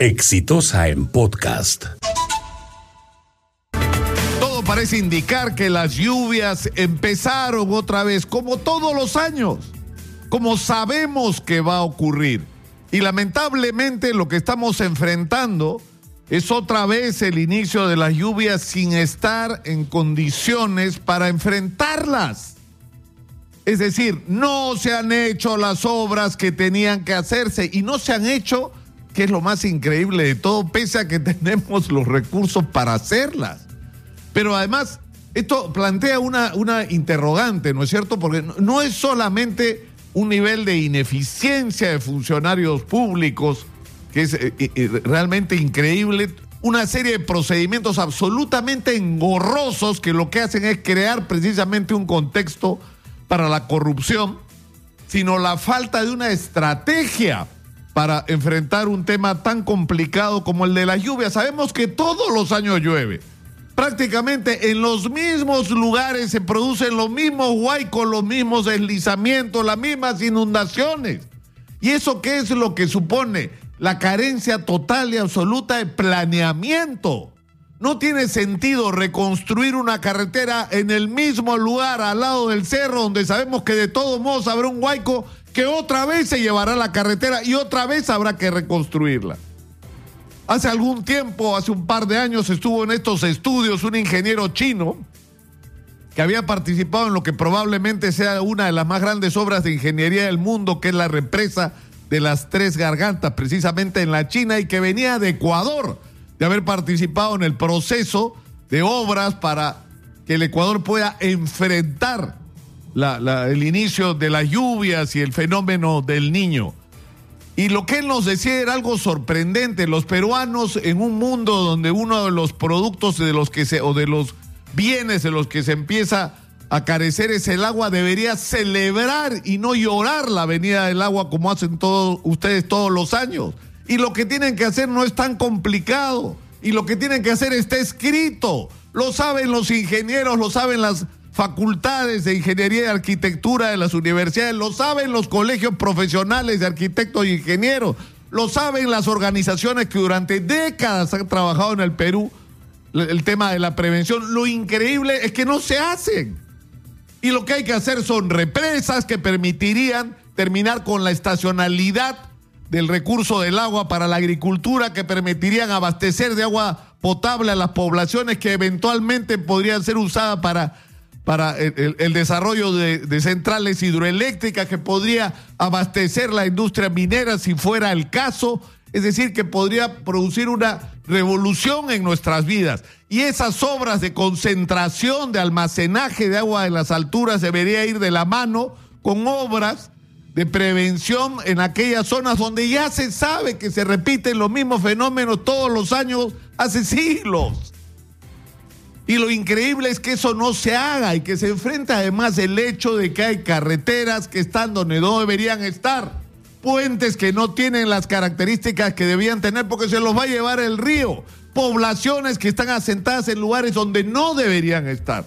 Exitosa en podcast. Todo parece indicar que las lluvias empezaron otra vez, como todos los años, como sabemos que va a ocurrir. Y lamentablemente lo que estamos enfrentando es otra vez el inicio de las lluvias sin estar en condiciones para enfrentarlas. Es decir, no se han hecho las obras que tenían que hacerse y no se han hecho que es lo más increíble de todo, pese a que tenemos los recursos para hacerlas. Pero además, esto plantea una, una interrogante, ¿no es cierto? Porque no es solamente un nivel de ineficiencia de funcionarios públicos, que es eh, eh, realmente increíble, una serie de procedimientos absolutamente engorrosos que lo que hacen es crear precisamente un contexto para la corrupción, sino la falta de una estrategia para enfrentar un tema tan complicado como el de la lluvia. Sabemos que todos los años llueve. Prácticamente en los mismos lugares se producen los mismos huaicos, los mismos deslizamientos, las mismas inundaciones. ¿Y eso qué es lo que supone? La carencia total y absoluta de planeamiento. No tiene sentido reconstruir una carretera en el mismo lugar, al lado del cerro, donde sabemos que de todos modos habrá un huaico que otra vez se llevará la carretera y otra vez habrá que reconstruirla. Hace algún tiempo, hace un par de años, estuvo en estos estudios un ingeniero chino que había participado en lo que probablemente sea una de las más grandes obras de ingeniería del mundo, que es la represa de las tres gargantas, precisamente en la China, y que venía de Ecuador, de haber participado en el proceso de obras para que el Ecuador pueda enfrentar el inicio de las lluvias y el fenómeno del niño. Y lo que él nos decía era algo sorprendente. Los peruanos en un mundo donde uno de los productos de los que se, o de los bienes de los que se empieza a carecer es el agua, debería celebrar y no llorar la venida del agua como hacen todos ustedes todos los años. Y lo que tienen que hacer no es tan complicado. Y lo que tienen que hacer está escrito. Lo saben los ingenieros, lo saben las facultades de ingeniería y arquitectura de las universidades, lo saben los colegios profesionales de arquitectos y ingenieros, lo saben las organizaciones que durante décadas han trabajado en el Perú el tema de la prevención. Lo increíble es que no se hacen. Y lo que hay que hacer son represas que permitirían terminar con la estacionalidad del recurso del agua para la agricultura, que permitirían abastecer de agua potable a las poblaciones que eventualmente podrían ser usadas para para el, desarrollo de, centrales hidroeléctricas que podría abastecer la industria minera si fuera el caso. Es decir, que podría producir una revolución en nuestras vidas. Y esas obras de concentración, de almacenaje de agua de las alturas debería ir de la mano con obras de prevención en aquellas zonas donde ya se sabe que se repiten los mismos fenómenos todos los años hace siglos. Y lo increíble es que eso no se haga y que se enfrenta además el hecho de que hay carreteras que están donde no deberían estar, puentes que no tienen las características que debían tener porque se los va a llevar el río, poblaciones que están asentadas en lugares donde no deberían estar.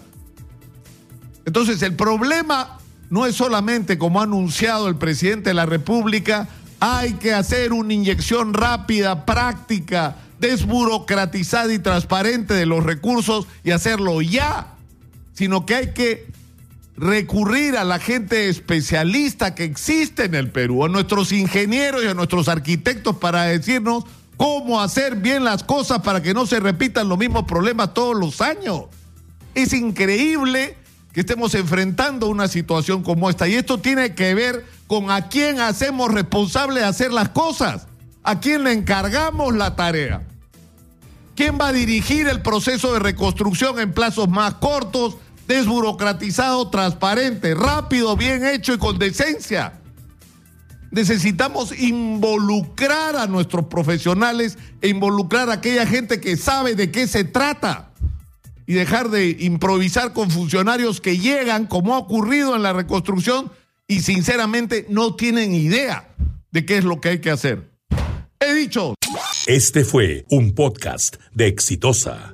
Entonces el problema no es solamente como ha anunciado el presidente de la República, hay que hacer una inyección rápida, práctica, desburocratizada y transparente de los recursos y hacerlo ya, sino que hay que recurrir a la gente especialista que existe en el Perú, a nuestros ingenieros y a nuestros arquitectos para decirnos cómo hacer bien las cosas para que no se repitan los mismos problemas todos los años. Es increíble que estemos enfrentando una situación como esta y esto tiene que ver con a quién hacemos responsable de hacer las cosas, a quién le encargamos la tarea. ¿Quién va a dirigir el proceso de reconstrucción en plazos más cortos, desburocratizado, transparente, rápido, bien hecho y con decencia? Necesitamos involucrar a nuestros profesionales e involucrar a aquella gente que sabe de qué se trata y dejar de improvisar con funcionarios que llegan, como ha ocurrido en la reconstrucción, y sinceramente no tienen idea de qué es lo que hay que hacer. He dicho. Este fue un podcast de Exitosa.